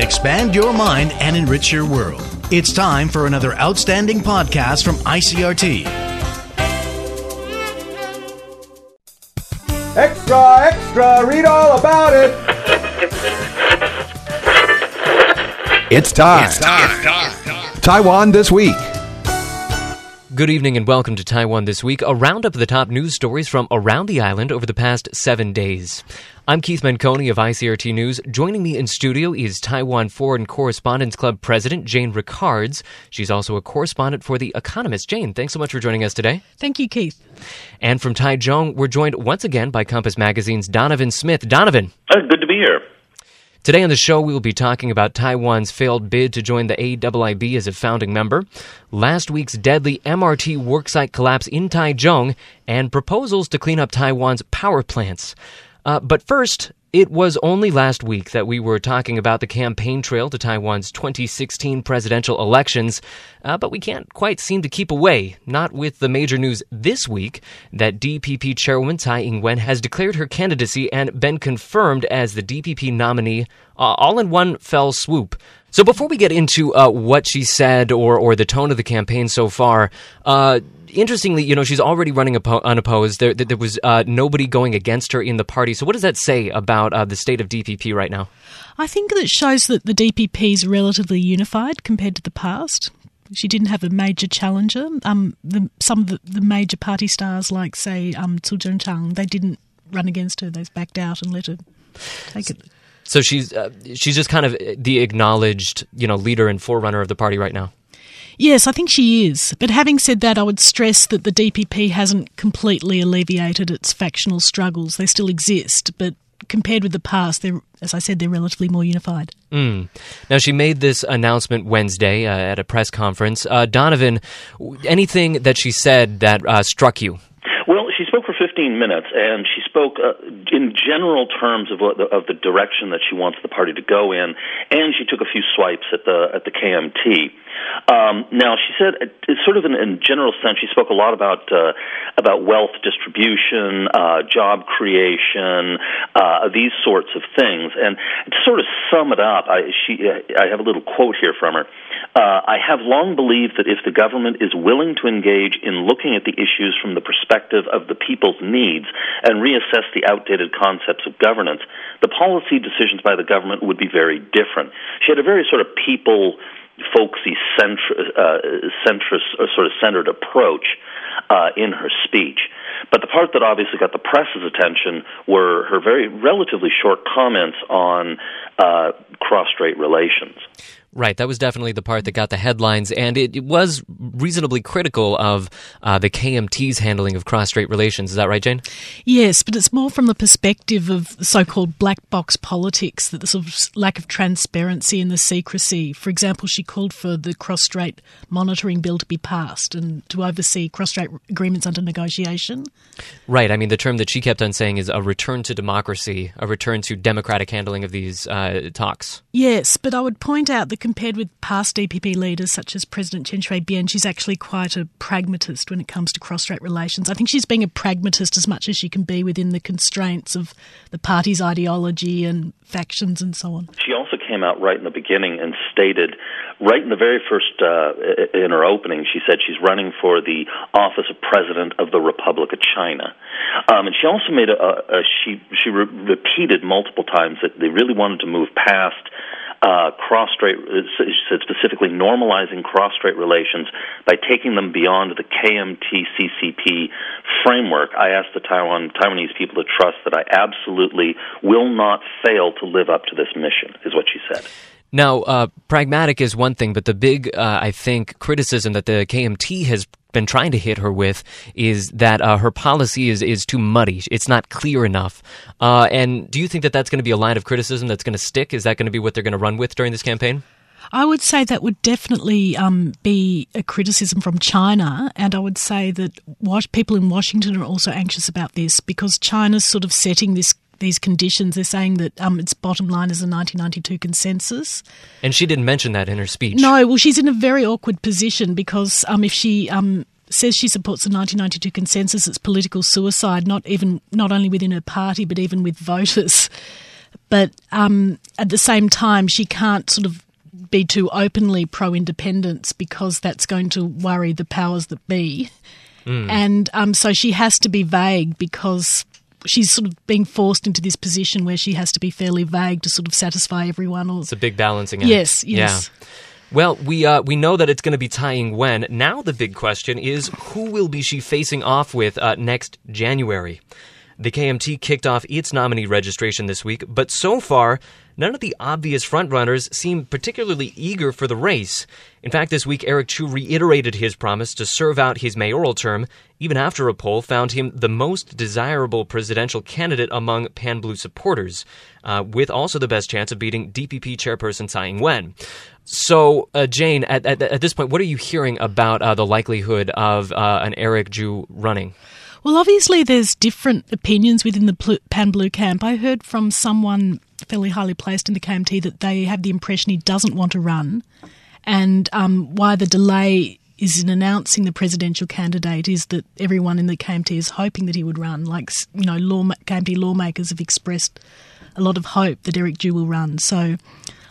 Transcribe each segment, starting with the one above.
expand your mind, and enrich your world. It's time for another outstanding podcast from ICRT. Extra, extra, read all about it. It's time. It's time. Taiwan This Week. Good evening and welcome to Taiwan This Week, a roundup of the top news stories from around the island over the past seven days. I'm Keith Menconi of ICRT News. Joining me in studio is Taiwan Foreign Correspondents Club President Jane Rickards. She's also a correspondent for The Economist. Jane, thanks so much for joining us today. Thank you, Keith. And from Taichung, we're joined once again by Compass Magazine's Donovan Smith. Donovan. Uh, good to be here. Today on the show, we will be talking about Taiwan's failed bid to join the AIIB as a founding member, last week's deadly MRT worksite collapse in Taichung, and proposals to clean up Taiwan's power plants. Uh, but first, it was only last week that we were talking about the campaign trail to Taiwan's 2016 presidential elections, uh, but we can't quite seem to keep away, not with the major news this week that DPP chairwoman Tsai Ing wen has declared her candidacy and been confirmed as the DPP nominee uh, all in one fell swoop. So before we get into uh, what she said or, or the tone of the campaign so far, uh, interestingly, you know, she's already running unopposed. There, there was uh, nobody going against her in the party. So, what does that say about uh, the state of DPP right now? I think that it shows that the DPP is relatively unified compared to the past. She didn't have a major challenger. Um, the, some of the, the, major party stars, like say um, Tsu Chang, they didn't run against her. They backed out and let her take it. So she's uh, she's just kind of the acknowledged, you know, leader and forerunner of the party right now. Yes, I think she is. But having said that, I would stress that the DPP hasn't completely alleviated its factional struggles. They still exist, but compared with the past, they're, as I said, they're relatively more unified. Mm. Now, she made this announcement Wednesday uh, at a press conference. Uh, Donovan, anything that she said that uh, struck you? Well, she spoke for 15 minutes, and she spoke uh, in general terms of, the, of the direction that she wants the party to go in, and she took a few swipes at the at the KMT. Um, now, she said, it's sort of in, in general sense, she spoke a lot about uh, about wealth distribution, uh, job creation, uh, these sorts of things. And to sort of sum it up, I, she, I have a little quote here from her. Uh, I have long believed that if the government is willing to engage in looking at the issues from the perspective of the people's needs and reassess the outdated concepts of governance, the policy decisions by the government would be very different. She had a very sort of people folksy centr- uh, centrist or sort of centered approach uh, in her speech. But the part that obviously got the press's attention were her very relatively short comments on uh, cross-strait relations. Right, that was definitely the part that got the headlines, and it, it was reasonably critical of uh, the KMT's handling of cross-strait relations. Is that right, Jane? Yes, but it's more from the perspective of so-called black box politics, that the sort of lack of transparency and the secrecy. For example, she called for the cross-strait monitoring bill to be passed and to oversee cross-strait agreements under negotiation. Right. I mean, the term that she kept on saying is a return to democracy, a return to democratic handling of these uh, talks. Yes, but I would point out that compared with past DPP leaders such as President Chen Shui-bian, she's actually quite a pragmatist when it comes to cross-strait relations. I think she's being a pragmatist as much as she can be within the constraints of the party's ideology and factions and so on. She also came out right in the beginning and stated, right in the very first, uh, in her opening, she said she's running for the office of President of the Republic of China. Um, and she also made a, a, a she she re- repeated multiple times that they really wanted to move past uh, cross-strait, said specifically normalizing cross-strait relations by taking them beyond the KMT-CCP framework. I asked the Taiwan Taiwanese people to trust that I absolutely will not fail to live up to this mission, is what she said. Now, uh, pragmatic is one thing, but the big, uh, I think, criticism that the KMT has been trying to hit her with is that uh, her policy is, is too muddy. It's not clear enough. Uh, and do you think that that's going to be a line of criticism that's going to stick? Is that going to be what they're going to run with during this campaign? I would say that would definitely um, be a criticism from China, and I would say that people in Washington are also anxious about this because China's sort of setting this these conditions. They're saying that um, its bottom line is a 1992 consensus. And she didn't mention that in her speech. No, well, she's in a very awkward position because um, if she um, says she supports the 1992 consensus, it's political suicide. Not even not only within her party, but even with voters. but um, at the same time, she can't sort of be too openly pro independence because that's going to worry the powers that be. Mm. And um, so she has to be vague because she's sort of being forced into this position where she has to be fairly vague to sort of satisfy everyone. Or, it's a big balancing act. Yes, yes. Yeah. Well, we uh, we know that it's going to be Tsai Ing-wen. Now the big question is who will be she facing off with uh, next January? The KMT kicked off its nominee registration this week, but so far, none of the obvious frontrunners seem particularly eager for the race. In fact, this week, Eric Chu reiterated his promise to serve out his mayoral term, even after a poll found him the most desirable presidential candidate among Pan Blue supporters, uh, with also the best chance of beating DPP chairperson Tsai Ing wen. So, uh, Jane, at, at, at, this point, what are you hearing about uh, the likelihood of uh, an Eric Chu running? Well, obviously, there's different opinions within the Pan Blue camp. I heard from someone fairly highly placed in the KMT that they have the impression he doesn't want to run, and um, why the delay is in announcing the presidential candidate is that everyone in the KMT is hoping that he would run. Like you know, law, KMT lawmakers have expressed a lot of hope that Eric Chu will run. So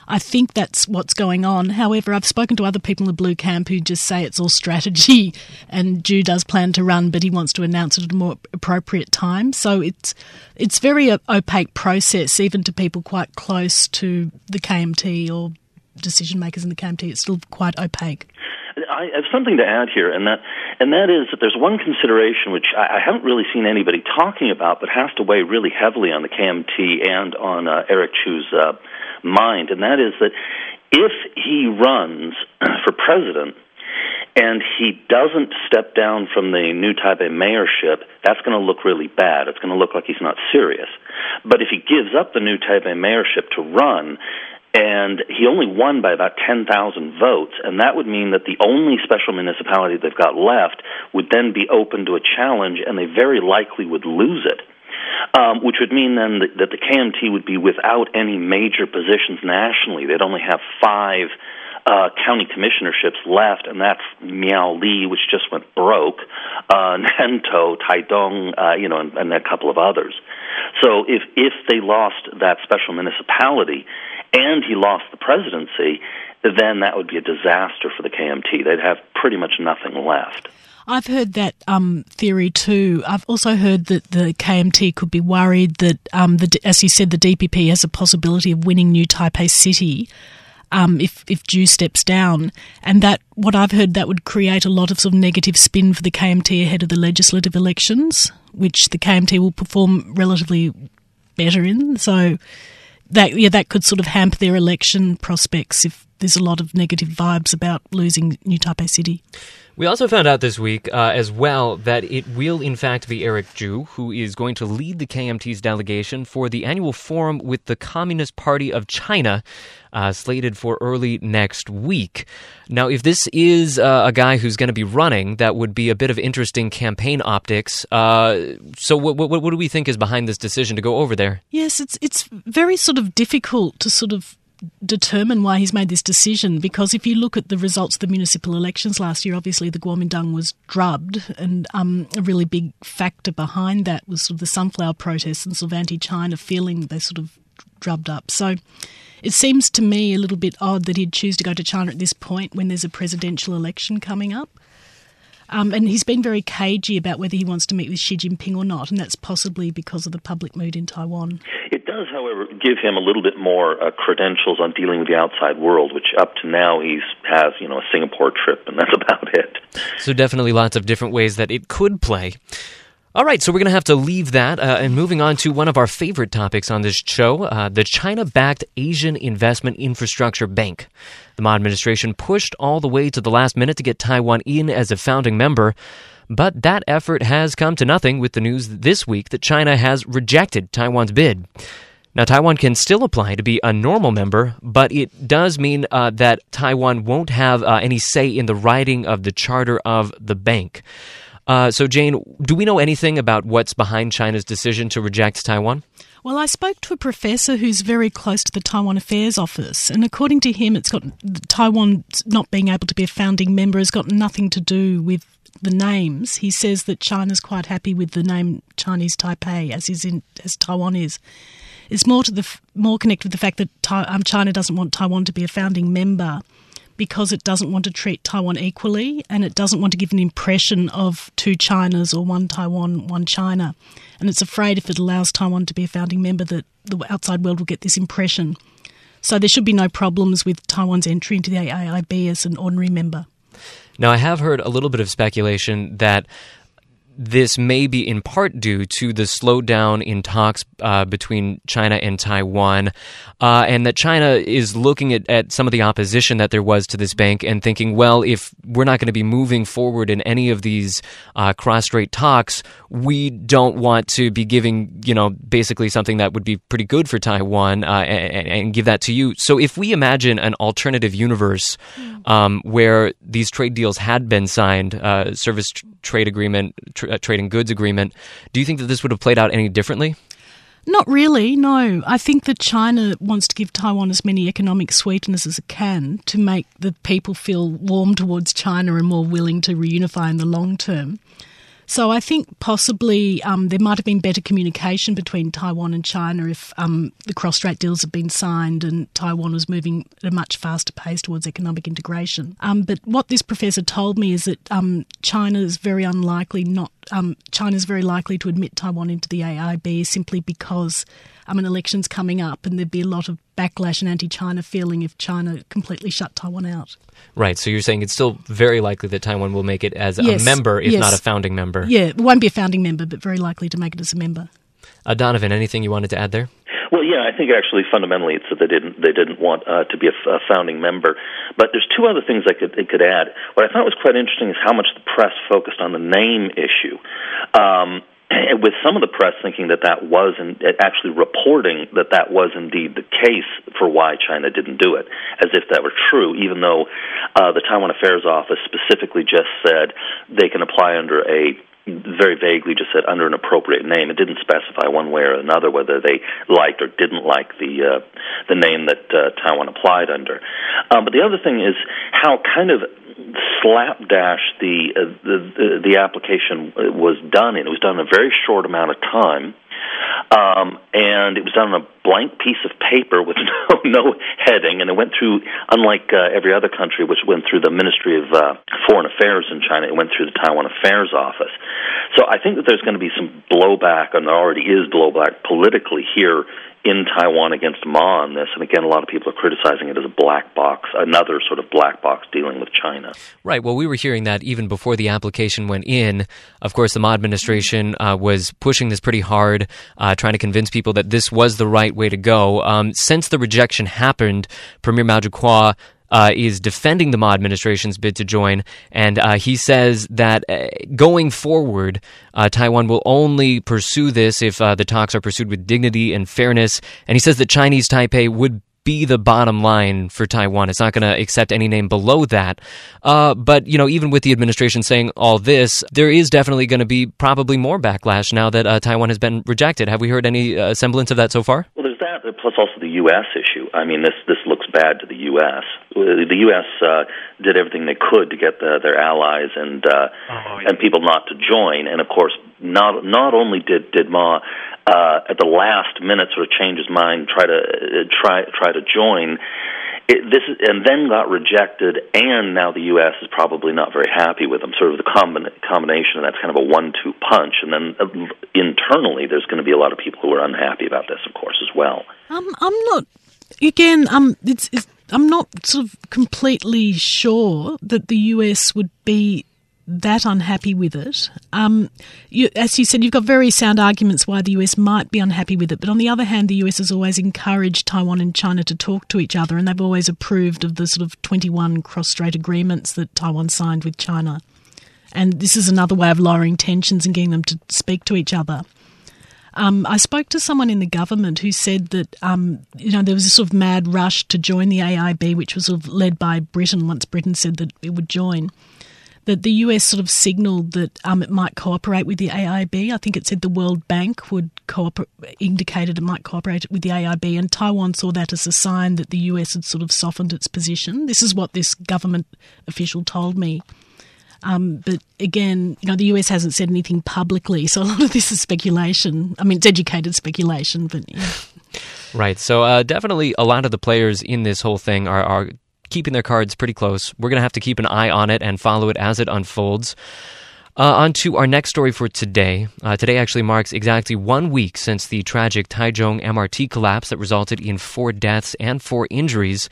I think that's what's going on. However, I've spoken to other people in the blue camp who just say it's all strategy and Chu does plan to run, but he wants to announce it at a more appropriate time. So it's it's very opaque process, even to people quite close to the KMT or decision makers in the KMT. It's still quite opaque. I have something to add here, and that and that is that there's one consideration which I, I haven't really seen anybody talking about, but has to weigh really heavily on the KMT and on uh, Eric Chu's uh, mind, and that is that if he runs for president and he doesn't step down from the new Taipei mayorship, that's going to look really bad. It's going to look like he's not serious. But if he gives up the new Taipei mayorship to run, and he only won by about 10,000 votes, and that would mean that the only special municipality they've got left would then be open to a challenge, and they very likely would lose it um, which would mean then that, that the KMT would be without any major positions nationally. They'd only have five uh, county commissionerships left, and that's Miaoli, which just went broke, uh, Nantou, Taidong, uh, you know, and, and a couple of others. So if if they lost that special municipality, and he lost the presidency, then that would be a disaster for the KMT. They'd have pretty much nothing left. I've heard that um, theory too. I've also heard that the KMT could be worried that, um, the, as you said, the DPP has a possibility of winning New Taipei City um, if if Chu steps down, and that what I've heard that would create a lot of sort of negative spin for the KMT ahead of the legislative elections, which the KMT will perform relatively better in. So that yeah, that could sort of hamper their election prospects if there's a lot of negative vibes about losing New Taipei City. We also found out this week uh, as well that it will, in fact, be Eric Chu who is going to lead the KMT's delegation for the annual forum with the Communist Party of China, uh, slated for early next week. Now, if this is uh, a guy who's going to be running, that would be a bit of interesting campaign optics. Uh, so, what, what, what do we think is behind this decision to go over there? Yes, it's it's very sort of difficult to sort of determine why he's made this decision because if you look at the results of the municipal elections last year, obviously the Kuomintang was drubbed, and um, a really big factor behind that was sort of the sunflower protests and sort of anti-China feeling they sort of drubbed up. So it seems to me a little bit odd that he'd choose to go to China at this point when there's a presidential election coming up. Um, and he's been very cagey about whether he wants to meet with Xi Jinping or not, and that's possibly because of the public mood in Taiwan. It does, however, give him a little bit more uh, credentials on dealing with the outside world, which up to now he's has you know a Singapore trip, and that's about it. So definitely lots of different ways that it could play. All right, so we're going to have to leave that uh, and moving on to one of our favorite topics on this show uh, the China backed Asian Investment Infrastructure Bank. The Ma administration pushed all the way to the last minute to get Taiwan in as a founding member, but that effort has come to nothing with the news this week that China has rejected Taiwan's bid. Now, Taiwan can still apply to be a normal member, but it does mean uh, that Taiwan won't have uh, any say in the writing of the charter of the bank. Uh, so, Jane, do we know anything about what's behind China's decision to reject Taiwan? Well, I spoke to a professor who's very close to the Taiwan Affairs Office, and according to him, it's got Taiwan not being able to be a founding member has got nothing to do with the names. He says that China's quite happy with the name Chinese Taipei, as is in as Taiwan is. It's more to the more connected with the fact that um, China doesn't want Taiwan to be a founding member because it doesn't want to treat Taiwan equally and it doesn't want to give an impression of two Chinas or one Taiwan, one China. And it's afraid if it allows Taiwan to be a founding member that the outside world will get this impression. So there should be no problems with Taiwan's entry into the AIIB as an ordinary member. Now, I have heard a little bit of speculation that this may be in part due to the slowdown in talks uh, between China and Taiwan, uh, and that China is looking at, at some of the opposition that there was to this bank and thinking, well, if we're not going to be moving forward in any of these uh, cross-strait talks, we don't want to be giving, you know, basically something that would be pretty good for Taiwan uh, and, and, give that to you. So if we imagine an alternative universe um, where these trade deals had been signed, uh, service trade agreement, tr- trading goods agreement. Do you think that this would have played out any differently? Not really, no. I think that China wants to give Taiwan as many economic sweeteners as it can to make the people feel warm towards China and more willing to reunify in the long term. So I think possibly um, there might have been better communication between Taiwan and China if um, the cross-strait deals had been signed and Taiwan was moving at a much faster pace towards economic integration. Um, but what this professor told me is that um, China is very unlikely not um, China is very likely to admit Taiwan into the AIB simply because um, an election's coming up and there'd be a lot of backlash and anti-China feeling if China completely shut Taiwan out. Right. So you're saying it's still very likely that Taiwan will make it as yes, a member, if yes. not a founding member. Yeah, it won't be a founding member, but very likely to make it as a member. Uh, Donovan, anything you wanted to add there? Well, yeah, I think actually fundamentally it's that they didn't they didn't want uh, to be a, f- a founding member. But there's two other things I could I could add. What I thought was quite interesting is how much the press focused on the name issue. Um, with some of the press thinking that that was in, actually reporting that that was indeed the case for why China didn't do it, as if that were true, even though uh, the Taiwan Affairs Office specifically just said they can apply under a very vaguely just said under an appropriate name. It didn't specify one way or another whether they liked or didn't like the uh, the name that uh, Taiwan applied under. Um, but the other thing is how kind of slapdash the, uh, the the application was done in. It was done in a very short amount of time. Um, and it was done on a blank piece of paper with no no heading, and it went through. Unlike uh, every other country, which went through the Ministry of uh, Foreign Affairs in China, it went through the Taiwan Affairs Office. So I think that there's going to be some blowback, and there already is blowback politically here in Taiwan against Ma on this. And again, a lot of people are criticizing it as a black box, another sort of black box dealing with China. Right. Well, we were hearing that even before the application went in. Of course, the Ma administration uh, was pushing this pretty hard, uh, trying to convince people that this was the right way to go. Um, since the rejection happened, Premier Mao Chi-kuo uh, is defending the Ma administration's bid to join, and uh, he says that uh, going forward, uh, Taiwan will only pursue this if uh, the talks are pursued with dignity and fairness. And he says that Chinese Taipei would be the bottom line for Taiwan. It's not going to accept any name below that. Uh, but, you know, even with the administration saying all this, there is definitely going to be probably more backlash now that uh, Taiwan has been rejected. Have we heard any uh, semblance of that so far? Well, there's that, plus also the U.S. issue. I mean, this, this looks bad to the U.S. The U.S. Uh, did everything they could to get the, their allies and, uh, oh, yeah. and people not to join. And, of course, not, not only did, did Ma uh, at the last minute sort of change his mind, try to uh, try try to join. It, this is, and then got rejected, and now the U.S. is probably not very happy with him. Sort of the combina- combination, and that's kind of a one-two punch. And then uh, internally, there's going to be a lot of people who are unhappy about this, of course, as well. Um, I'm not. Again, um, it's, it's I'm not sort of completely sure that the US would be that unhappy with it. Um, you, as you said, you've got very sound arguments why the US might be unhappy with it. But on the other hand, the US has always encouraged Taiwan and China to talk to each other, and they've always approved of the sort of 21 cross strait agreements that Taiwan signed with China. And this is another way of lowering tensions and getting them to speak to each other. Um, I spoke to someone in the government who said that um, you know there was a sort of mad rush to join the AIB, which was sort of led by Britain once Britain said that it would join that the US sort of signalled that um, it might cooperate with the AIB. I think it said the World Bank would cooperate, indicated it might cooperate with the AIB, and Taiwan saw that as a sign that the US had sort of softened its position. This is what this government official told me. Um, but again, you know, the US hasn't said anything publicly, so a lot of this is speculation. I mean, it's educated speculation, but yeah. Right. So uh, definitely a lot of the players in this whole thing are, are keeping their cards pretty close. We're going to have to keep an eye on it and follow it as it unfolds. Uh, on to our next story for today. Uh, today actually marks exactly one week since the tragic Taichung MRT collapse that resulted in four deaths and four injuries.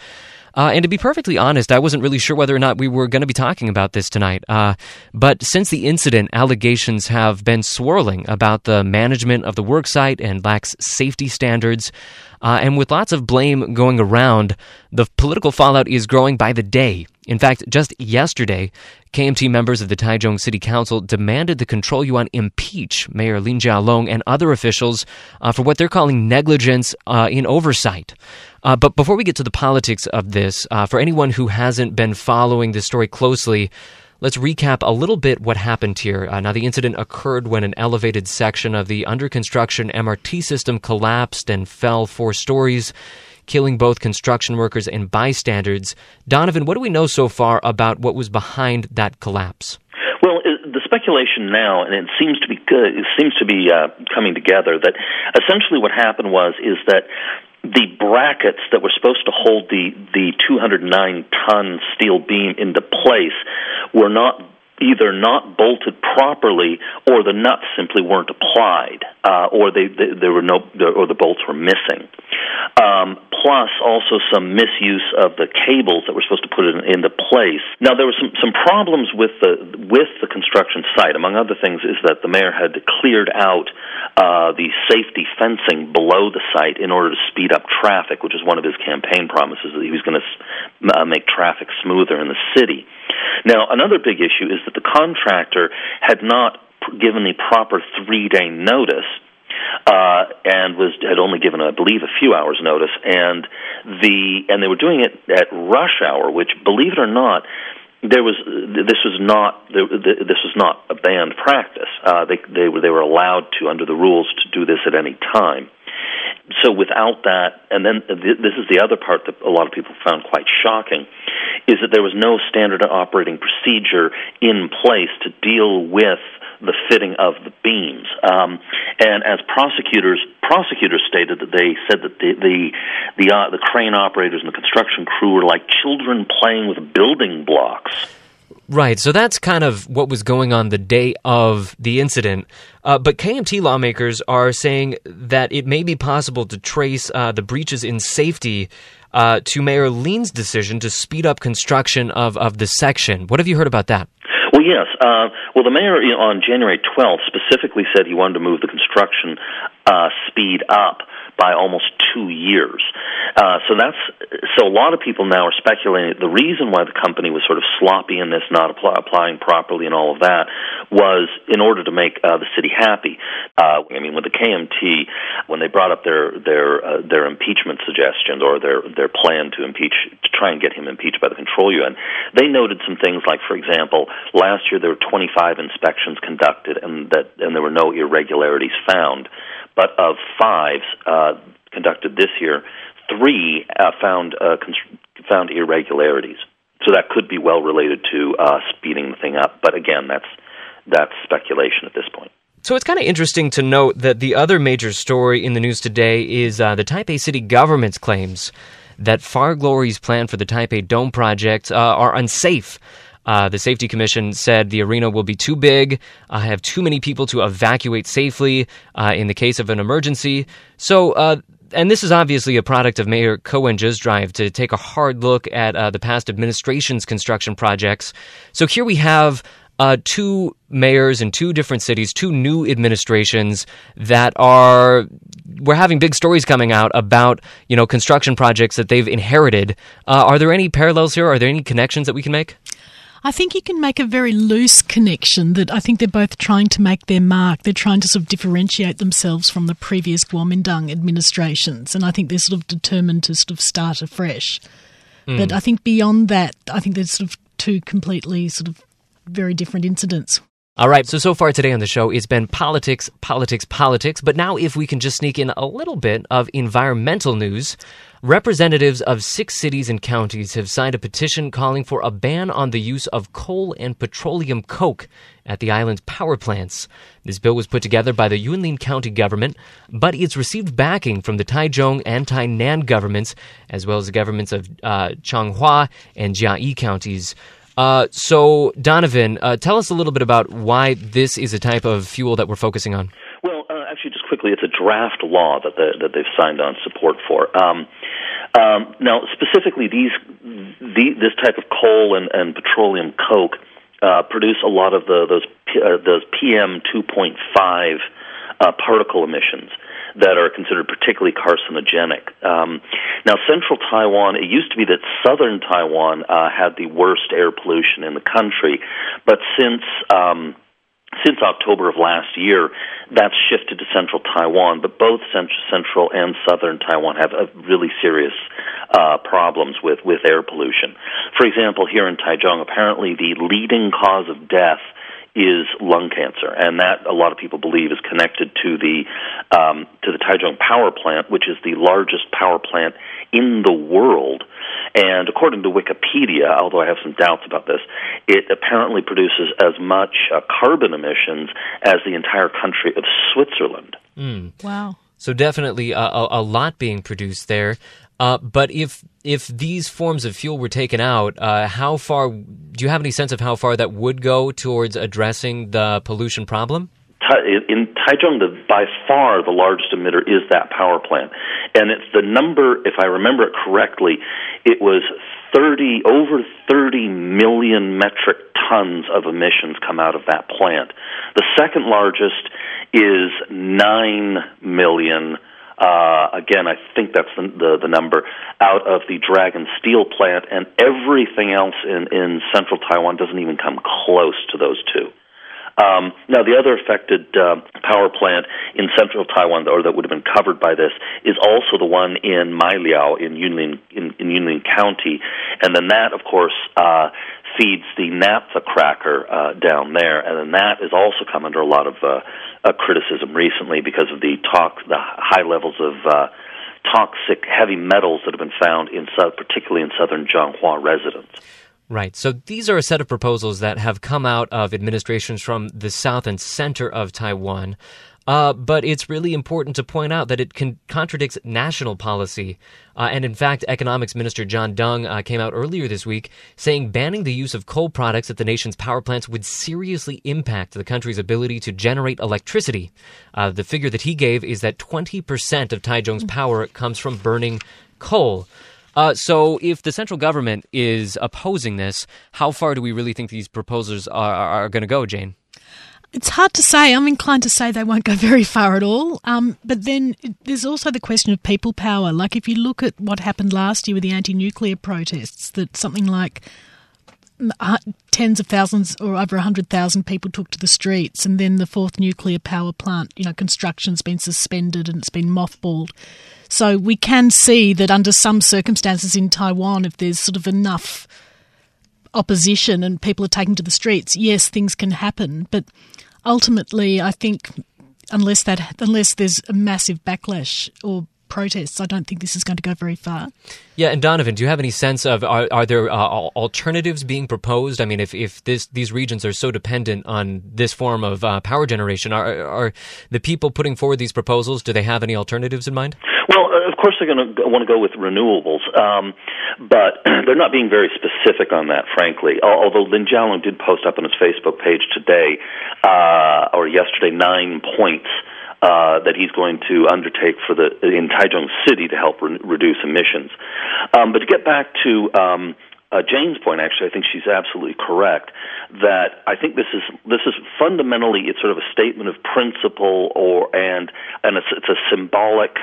Uh, and to be perfectly honest, I wasn't really sure whether or not we were going to be talking about this tonight. Uh, but since the incident, allegations have been swirling about the management of the worksite and lax safety standards. Uh, and with lots of blame going around, the political fallout is growing by the day. In fact, just yesterday, KMT members of the Taichung City Council demanded the Control Yuan impeach Mayor Lin Jialong and other officials uh, for what they're calling negligence uh, in oversight. Uh, but before we get to the politics of this, uh, for anyone who hasn't been following this story closely, Let's recap a little bit what happened here. Uh, now, the incident occurred when an elevated section of the under construction MRT system collapsed and fell four stories, killing both construction workers and bystanders. Donovan, what do we know so far about what was behind that collapse? Well, the speculation now, and it seems to be good, it seems to be uh, coming together that essentially what happened was is that the brackets that were supposed to hold the the 209 ton steel beam into place were not either not bolted properly or the nuts simply weren't applied uh, or they, they there were no or the bolts were missing. Um, plus also some misuse of the cables that were supposed to put it into place. Now there were some some problems with the with the construction site. Among other things is that the mayor had cleared out uh, the safety fencing below the site in order to speed up traffic which is one of his campaign promises that he was going to uh, make traffic smoother in the city now, another big issue is that the contractor had not given the proper three day notice. Uh, and was had only given, I believe, a few hours notice, and the and they were doing it at rush hour, which, believe it or not, there was this was not this was not a banned practice. Uh, they they were they were allowed to under the rules to do this at any time so without that, and then this is the other part that a lot of people found quite shocking, is that there was no standard operating procedure in place to deal with the fitting of the beams. Um, and as prosecutors prosecutors stated that they said that the the the, uh, the crane operators and the construction crew were like children playing with building blocks. Right, so that's kind of what was going on the day of the incident. Uh, but KMT lawmakers are saying that it may be possible to trace uh, the breaches in safety uh, to Mayor Lin's decision to speed up construction of, of the section. What have you heard about that? Well, yes. Uh, well, the mayor you know, on January 12th specifically said he wanted to move the construction uh, speed up by almost two years. Uh, so that's so a lot of people now are speculating the reason why the company was sort of sloppy in this, not apply, applying properly, and all of that was in order to make uh, the city happy. Uh, I mean, with the KMT, when they brought up their their uh, their impeachment suggestions or their their plan to impeach to try and get him impeached by the control yuan, they noted some things like, for example, last year there were 25 inspections conducted and that and there were no irregularities found but of five uh, conducted this year, three uh, found uh, found irregularities. So that could be well related to speeding the thing up. But again, that's that's speculation at this point. So it's kind of interesting to note that the other major story in the news today is uh, the Taipei city government's claims that Far Glory's plan for the Taipei Dome project uh, are unsafe. Uh, the Safety Commission said the arena will be too big, uh, have too many people to evacuate safely uh, in the case of an emergency. So, uh, and this is obviously a product of Mayor Ko Wen-je's drive to take a hard look at uh, the past administration's construction projects. So here we have uh, two mayors in two different cities, two new administrations that are we're having big stories coming out about you know construction projects that they've inherited. Uh, are there any parallels here? Are there any connections that we can make? I think you can make a very loose connection that I think they're both trying to make their mark. They're trying to sort of differentiate themselves from the previous Kuomintang administrations, and I think they're sort of determined to sort of start afresh. Mm. But I think beyond that, I think there's sort of two completely sort of very different incidents. All right, so so far today on the show, it's been politics, politics, politics. But now, if we can just sneak in a little bit of environmental news, representatives of six cities and counties have signed a petition calling for a ban on the use of coal and petroleum coke at the island's power plants. This bill was put together by the Yunlin County government, but it's received backing from the Taichung and Tainan governments, as well as the governments of uh, Changhua and Jiayi counties. Uh, so, Donovan, uh, tell us a little bit about why this is a type of fuel that we're focusing on. Well, uh, actually, just quickly, it's a draft law that the, that they've signed on support for. Um, um, now, specifically, these the, this type of coal and, and petroleum coke uh, produce a lot of the those uh, those PM two point five uh, particle emissions that are considered particularly carcinogenic. Um, now, central Taiwan, it used to be that southern Taiwan uh, had the worst air pollution in the country, but since um, since October of last year, that's shifted to central Taiwan, but both central and southern Taiwan have really serious uh, problems with, with air pollution. For example, here in Taichung, apparently the leading cause of death is lung cancer, and that a lot of people believe is connected to the um, to the Taichung power plant, which is the largest power plant in the world. And according to Wikipedia, although I have some doubts about this, it apparently produces as much uh, carbon emissions as the entire country of Switzerland. Mm. Wow. So definitely a, a, a lot being produced there. Uh, but if if these forms of fuel were taken out, uh, how far do you have any sense of how far that would go towards addressing the pollution problem? In Taichung, the, by far the largest emitter is that power plant, and it's the number. If I remember it correctly, it was thirty over thirty million metric tons of emissions come out of that plant. The second largest is nine million uh, again, I think that's the, the, the number out of the Dragon Steel plant, and everything else in in central Taiwan doesn't even come close to those two. Um, now, the other affected uh, power plant in central Taiwan, or that would have been covered by this, is also the one in Mailiao in Yunlin in, in Yunlin County, and then that, of course, uh, feeds the naphtha cracker uh, down there, and then that has also come under a lot of uh, uh, criticism recently because of the talk, the high levels of uh, toxic heavy metals that have been found in, south, particularly in southern Changhua residents. Right. So these are a set of proposals that have come out of administrations from the south and center of Taiwan. Uh, but it's really important to point out that it con- contradicts national policy. Uh, and in fact, Economics Minister John Deng uh, came out earlier this week saying banning the use of coal products at the nation's power plants would seriously impact the country's ability to generate electricity. Uh, the figure that he gave is that 20% of Taichung's power comes from burning coal. Uh, so, if the central government is opposing this, how far do we really think these proposals are, are, are going to go, Jane? It's hard to say. I'm inclined to say they won't go very far at all. Um, but then there's also the question of people power. Like if you look at what happened last year with the anti-nuclear protests, that something like tens of thousands or over 100,000 people took to the streets, and then the fourth nuclear power plant, you know, construction's been suspended and it's been mothballed. So we can see that under some circumstances in Taiwan, if there's sort of enough opposition and people are taking to the streets, yes, things can happen. But ultimately, I think unless that unless there's a massive backlash or protests, I don't think this is going to go very far. Yeah, and Donovan, do you have any sense of are, are there uh, alternatives being proposed? I mean, if, if this, these regions are so dependent on this form of uh, power generation, are, are the people putting forward these proposals, do they have any alternatives in mind? Of course they're going to want to go with renewables, um, but they're not being very specific on that, frankly. Although Lin Jialong did post up on his Facebook page today uh, or yesterday nine points uh, that he's going to undertake for the in Taichung City to help re- reduce emissions. Um, but to get back to um, uh, Jane's point, actually, I think she's absolutely correct. That I think this is this is fundamentally it's sort of a statement of principle, or and and it's, it's a symbolic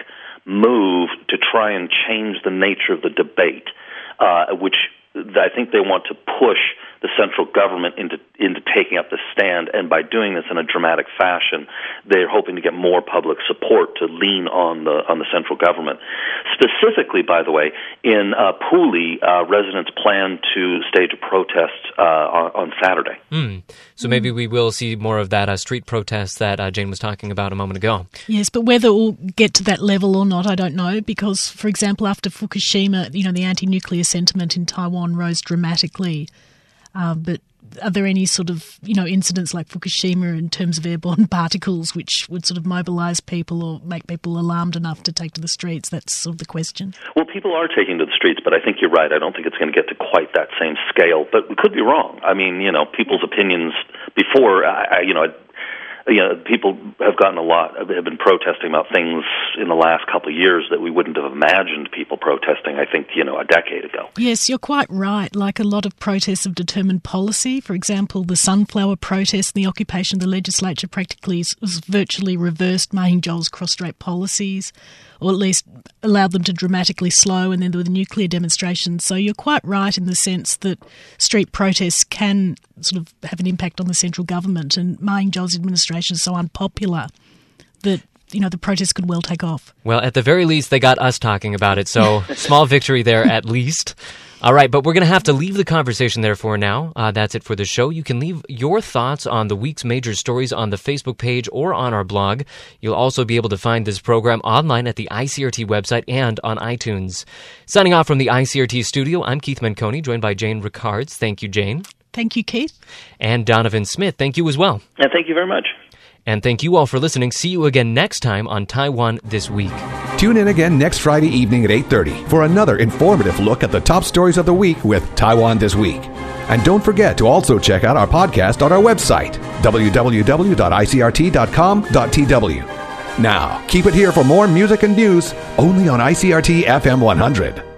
move to try and change the nature of the debate, uh, which I think they want to push the central government into into taking up the stand, and by doing this in a dramatic fashion, they're hoping to get more public support to lean on the on the central government. Specifically, by the way, in uh, Puli, uh, residents plan to stage a protest uh, on, on, Saturday. Mm. So maybe we will see more of that uh, street protest that uh, Jane was talking about a moment ago. Yes, but whether we'll get to that level or not, I don't know. Because, for example, after Fukushima, you know, the anti-nuclear sentiment in Taiwan rose dramatically. Uh, but are there any sort of you know incidents like Fukushima in terms of airborne particles which would sort of mobilise people or make people alarmed enough to take to the streets? That's sort of the question. Well, people are taking to the streets, but I think you're right. I don't think it's going to get to quite that same scale, but we could be wrong. I mean, you know, people's opinions before, I, I, you know, you know, people have gotten a lot have been protesting about things in the last couple of years that we wouldn't have imagined people protesting. I think you know a decade ago. Yes, you're quite right. Like a lot of protests have determined policy. For example, the sunflower protest and the occupation of the legislature practically was virtually reversed Ma Ying-jeou's cross-strait policies or at least allowed them to dramatically slow, and then there were the nuclear demonstrations. So you're quite right in the sense that street protests can sort of have an impact on the central government, and Ma Ying-jeou's administration is so unpopular that you know the protests could well take off. Well, at the very least, they got us talking about it, so small victory there at least. All right, but we're going to have to leave the conversation there for now. Uh, that's it for the show. You can leave your thoughts on the week's major stories on the Facebook page or on our blog. You'll also be able to find this program online at the ICRT website and on iTunes. Signing off from the ICRT studio, I'm Keith Menconi, joined by Jane Rickards. Thank you, Jane. Thank you, Keith. And Donovan Smith. Thank you as well. And thank you very much. And thank you all for listening. See you again next time on Taiwan This Week. Tune in again next Friday evening at 8:30 for another informative look at the top stories of the week with Taiwan This Week. And don't forget to also check out our podcast on our website, www.icrt.com.tw. Now, keep it here for more music and news only on ICRT FM 100.